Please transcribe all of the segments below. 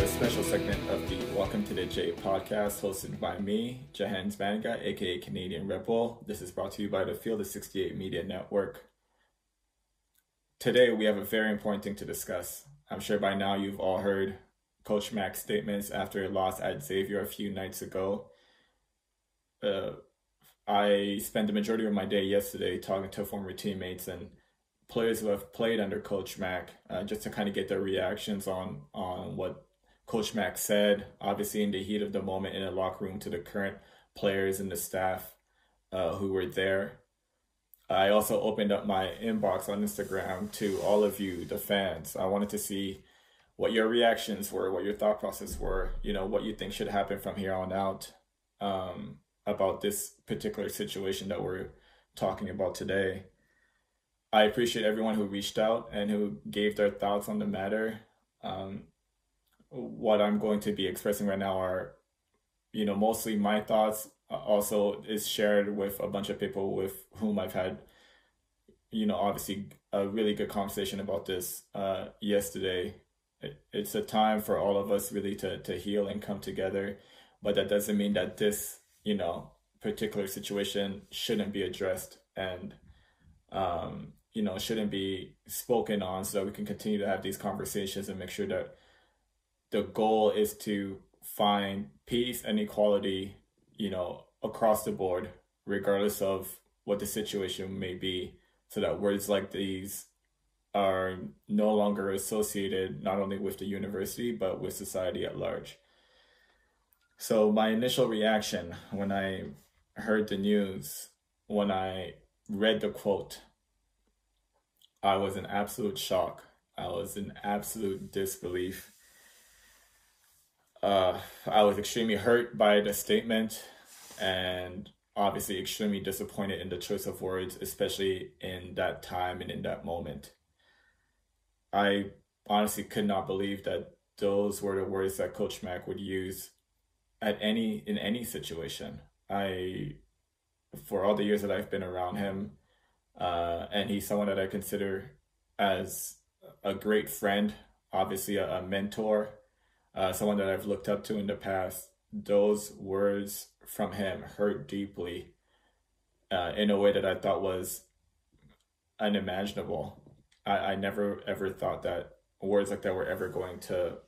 a special segment of the Welcome to the J podcast hosted by me, Jahenns Manigat, aka Canadian Rebel. This is brought to you by the Field of 68 Media Network. Today, we have a very important thing to discuss. I'm sure by now you've all heard Coach Mac's statements after a loss at Xavier a few nights ago. Uh, I spent the majority of my day yesterday talking to former teammates and players who have played under Coach Mac, uh, just to kind of get their reactions on on what Coach Mac said. Obviously, in the heat of the moment in the locker room, to the current players and the staff uh, who were there. I also opened up my inbox on Instagram to all of you, the fans. I wanted to see what your reactions were, what your thought process were. You know, what you think should happen from here on out um, about this particular situation that we're talking about today. I appreciate everyone who reached out and who gave their thoughts on the matter. Um, what I'm going to be expressing right now are, you know, mostly my thoughts. Uh, also, is shared with a bunch of people with whom I've had, you know, obviously a really good conversation about this uh, yesterday. It, it's a time for all of us really to to heal and come together, but that doesn't mean that this, you know, particular situation shouldn't be addressed and um, you know shouldn't be spoken on so that we can continue to have these conversations and make sure that the goal is to find peace and equality you know across the board regardless of what the situation may be so that words like these are no longer associated not only with the university but with society at large so my initial reaction when i heard the news when i read the quote I was in absolute shock. I was in absolute disbelief. Uh, I was extremely hurt by the statement and obviously extremely disappointed in the choice of words, especially in that time and in that moment. I honestly could not believe that those were the words that Coach Mack would use at any in any situation. I for all the years that I've been around him, uh, and he's someone that I consider as a great friend, obviously a, a mentor, uh, someone that I've looked up to in the past. Those words from him hurt deeply uh, in a way that I thought was unimaginable. I, I never ever thought that words like that were ever going to,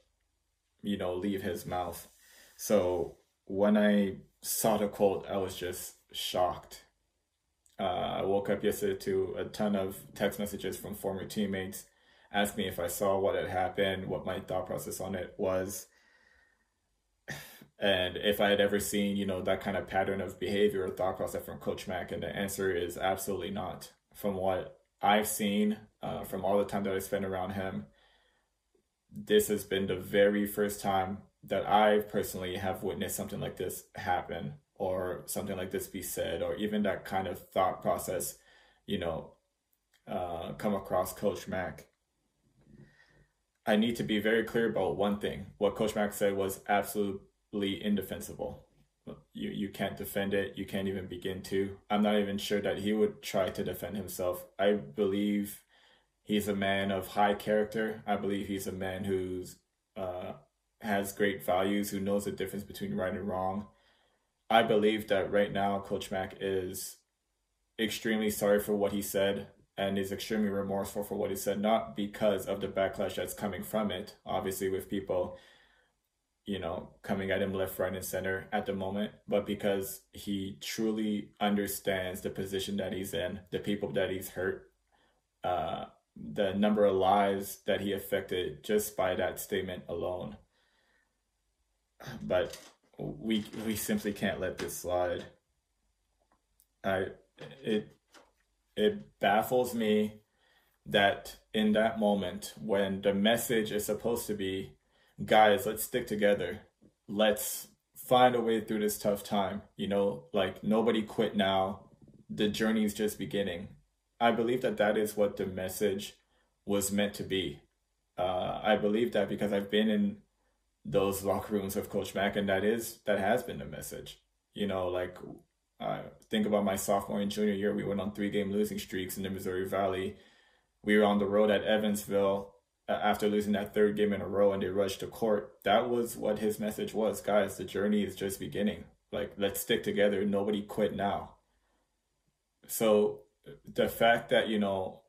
you know, leave his mouth. So when I saw the quote, I was just shocked uh, I woke up yesterday to a ton of text messages from former teammates asking me if I saw what had happened, what my thought process on it was, and if I had ever seen, you know, that kind of pattern of behavior or thought process from Coach Mac. And the answer is absolutely not. From what I've seen, uh, from all the time that I spent around him, this has been the very first time that I personally have witnessed something like this happen or something like this be said, or even that kind of thought process, you know, uh, come across Coach Mac. I need to be very clear about one thing. What Coach Mac said was absolutely indefensible. You you can't defend it. You can't even begin to. I'm not even sure that he would try to defend himself. I believe he's a man of high character. I believe he's a man who's uh, has great values, who knows the difference between right and wrong, I believe that right now Coach Mack is extremely sorry for what he said and is extremely remorseful for what he said, not because of the backlash that's coming from it, obviously with people, you know, coming at him left, right, and center at the moment, but because he truly understands the position that he's in, the people that he's hurt, uh, the number of lives that he affected just by that statement alone. But we we simply can't let this slide. I it it baffles me that in that moment when the message is supposed to be guys let's stick together. Let's find a way through this tough time. You know like nobody quit now. The journey is just beginning. I believe that that is what the message was meant to be. Uh, i believe that because i've been in those locker rooms of Coach mack and that is that has been the message. You know, like uh, think about my sophomore and junior year, we went on three game losing streaks in the Missouri Valley. We were on the road at Evansville, after losing that third game in a row and they rushed to court. That was what his message was, guys. The journey is just beginning. Like let's stick together. Nobody quit now. So the fact that you know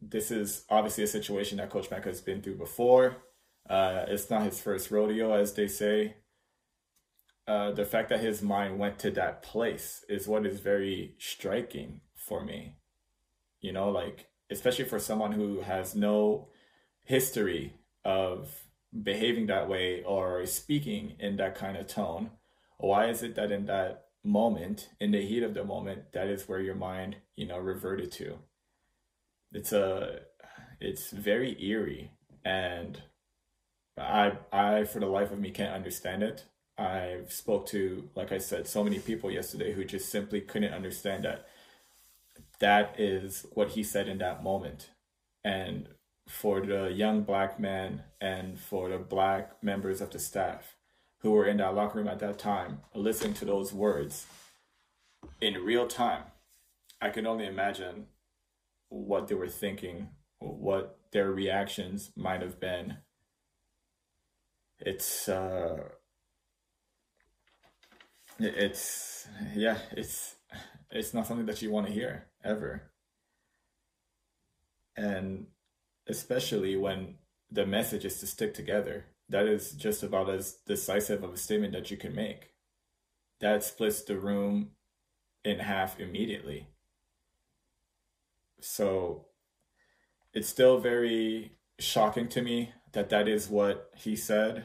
this is obviously a situation that Coach Mack has been through before. Uh, it's not his first rodeo, as they say. Uh, the fact that his mind went to that place is what is very striking for me. You know, like, especially for someone who has no history of behaving that way or speaking in that kind of tone. Why is it that in that moment, in the heat of the moment, that is where your mind, you know, reverted to? It's a, it's very eerie, and I, I for the life of me can't understand it. I've spoke to, like I said, so many people yesterday who just simply couldn't understand that that is what he said in that moment. And for the young black man and for the black members of the staff who were in that locker room at that time, listening to those words in real time, I can only imagine what they were thinking, what their reactions might have been. It's uh it's yeah it's it's not something that you want to hear ever. And especially when the message is to stick together that is just about as decisive of a statement that you can make. That splits the room in half immediately. So it's still very shocking to me that that is what he said.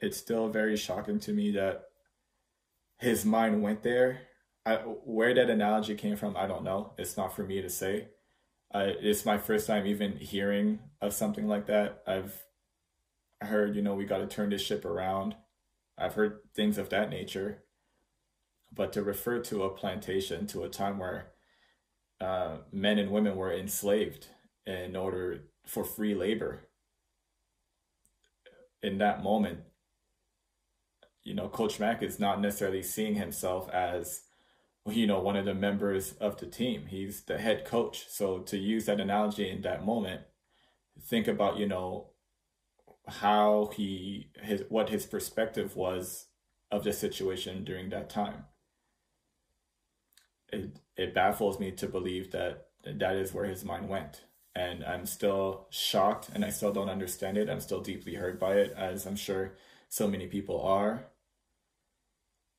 It's still very shocking to me that his mind went there. I, where that analogy came from, I don't know. It's not for me to say. Uh, it's my first time even hearing of something like that. I've heard, you know, we got to turn this ship around. I've heard things of that nature. But to refer to a plantation, to a time where uh, men and women were enslaved in order for free labor, in that moment, you know, Coach Mack is not necessarily seeing himself as, you know, one of the members of the team. He's the head coach. So to use that analogy in that moment, think about, you know, how he his what his perspective was of the situation during that time. It it baffles me to believe that that is where his mind went. And I'm still shocked and I still don't understand it. I'm still deeply hurt by it, as I'm sure so many people are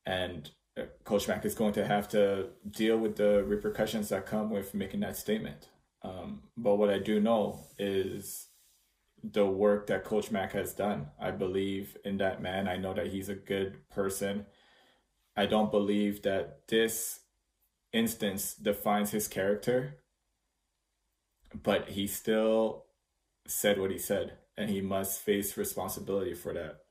and uh, Coach Mack is going to have to deal with the repercussions that come with making that statement. Um, but what I do know is the work that Coach Mack has done. I believe in that man. I know that he's a good person. I don't believe that this instance defines his character, but he still said what he said, and he must face responsibility for that.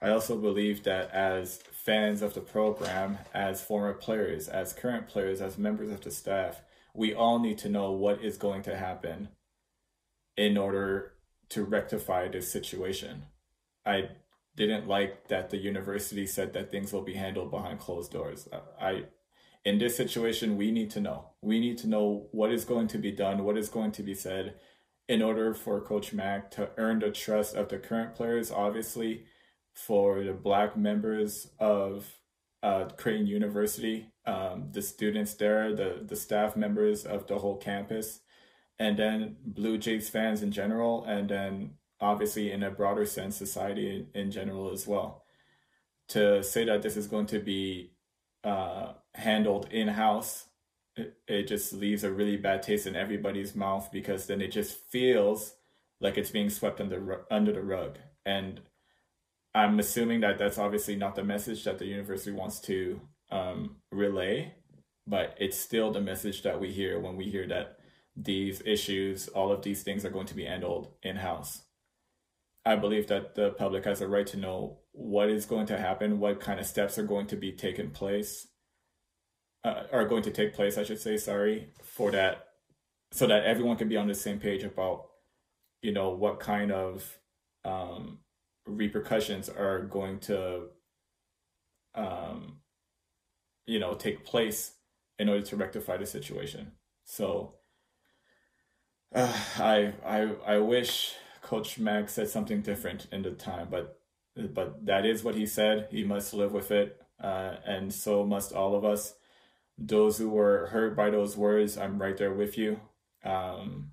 I also believe that as fans of the program, as former players, as current players, as members of the staff, we all need to know what is going to happen in order to rectify this situation. I didn't like that the university said that things will be handled behind closed doors. I in this situation we need to know. We need to know what is going to be done, what is going to be said in order for coach Mack to earn the trust of the current players obviously for the black members of uh, Creighton University, um, the students there, the, the staff members of the whole campus, and then Blue Jays fans in general, and then obviously in a broader sense, society in, in general as well. To say that this is going to be uh, handled in house, it, it just leaves a really bad taste in everybody's mouth because then it just feels like it's being swept under under the rug. And I'm assuming that that's obviously not the message that the university wants to um, relay, but it's still the message that we hear when we hear that these issues, all of these things are going to be handled in house. I believe that the public has a right to know what is going to happen, what kind of steps are going to be taken place, uh, are going to take place, I should say, sorry, for that, so that everyone can be on the same page about, you know, what kind of um, repercussions are going to um, you know take place in order to rectify the situation so Uh, I I I wish Coach Mack said something different in the time, but but that is what he said. He must live with it, uh, and so must all of us. Those who were hurt by those words, I'm right there with you. Um,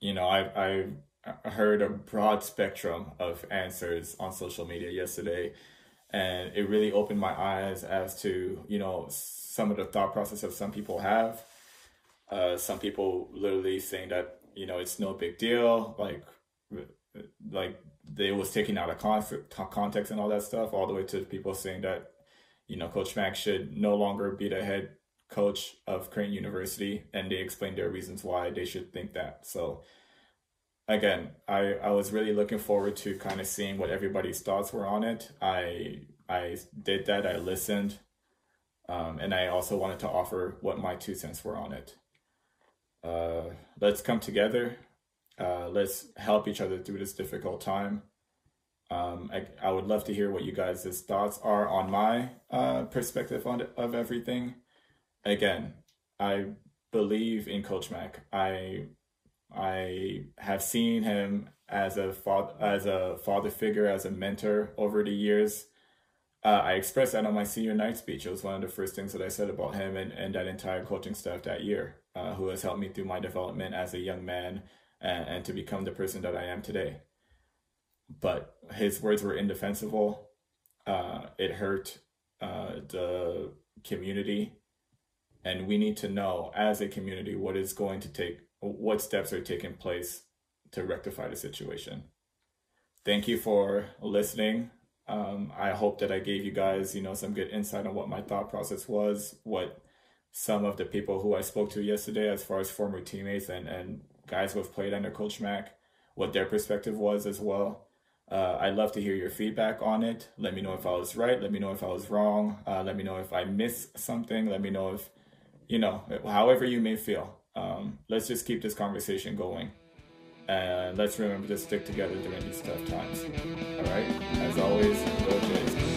you know, I I heard a broad spectrum of answers on social media yesterday, and it really opened my eyes as to you know some of the thought process that some people have. Uh, some people literally saying that you know it's no big deal, like like they was taking out of context and all that stuff, all the way to people saying that you know Coach Mack should no longer be the head coach of Creighton University, and they explained their reasons why they should think that. So again, I I was really looking forward to kind of seeing what everybody's thoughts were on it. I I did that. I listened, um, and I also wanted to offer what my two cents were on it. Uh, let's come together. Uh, let's help each other through this difficult time. Um, I, I would love to hear what you guys' thoughts are on my uh, perspective on of everything. Again, I believe in Coach Mac. I I have seen him as a father, as a father figure, as a mentor over the years. Uh, I expressed that on my senior night speech. It was one of the first things that I said about him and, and that entire coaching staff that year, uh, who has helped me through my development as a young man and, and to become the person that I am today. But his words were indefensible. Uh, it hurt uh, the community. And we need to know as a community what is going to take, what steps are taking place to rectify the situation. Thank you for listening. Um, I hope that I gave you guys, you know, some good insight on what my thought process was, what some of the people who I spoke to yesterday, as far as former teammates and, and guys who have played under Coach Mack, what their perspective was as well. Uh, I'd love to hear your feedback on it. Let me know if I was right. Let me know if I was wrong. Uh, let me know if I missed something. Let me know if, you know, however you may feel um, let's just keep this conversation going. And let's remember to stick together during these tough times. All right? As always, go Jays.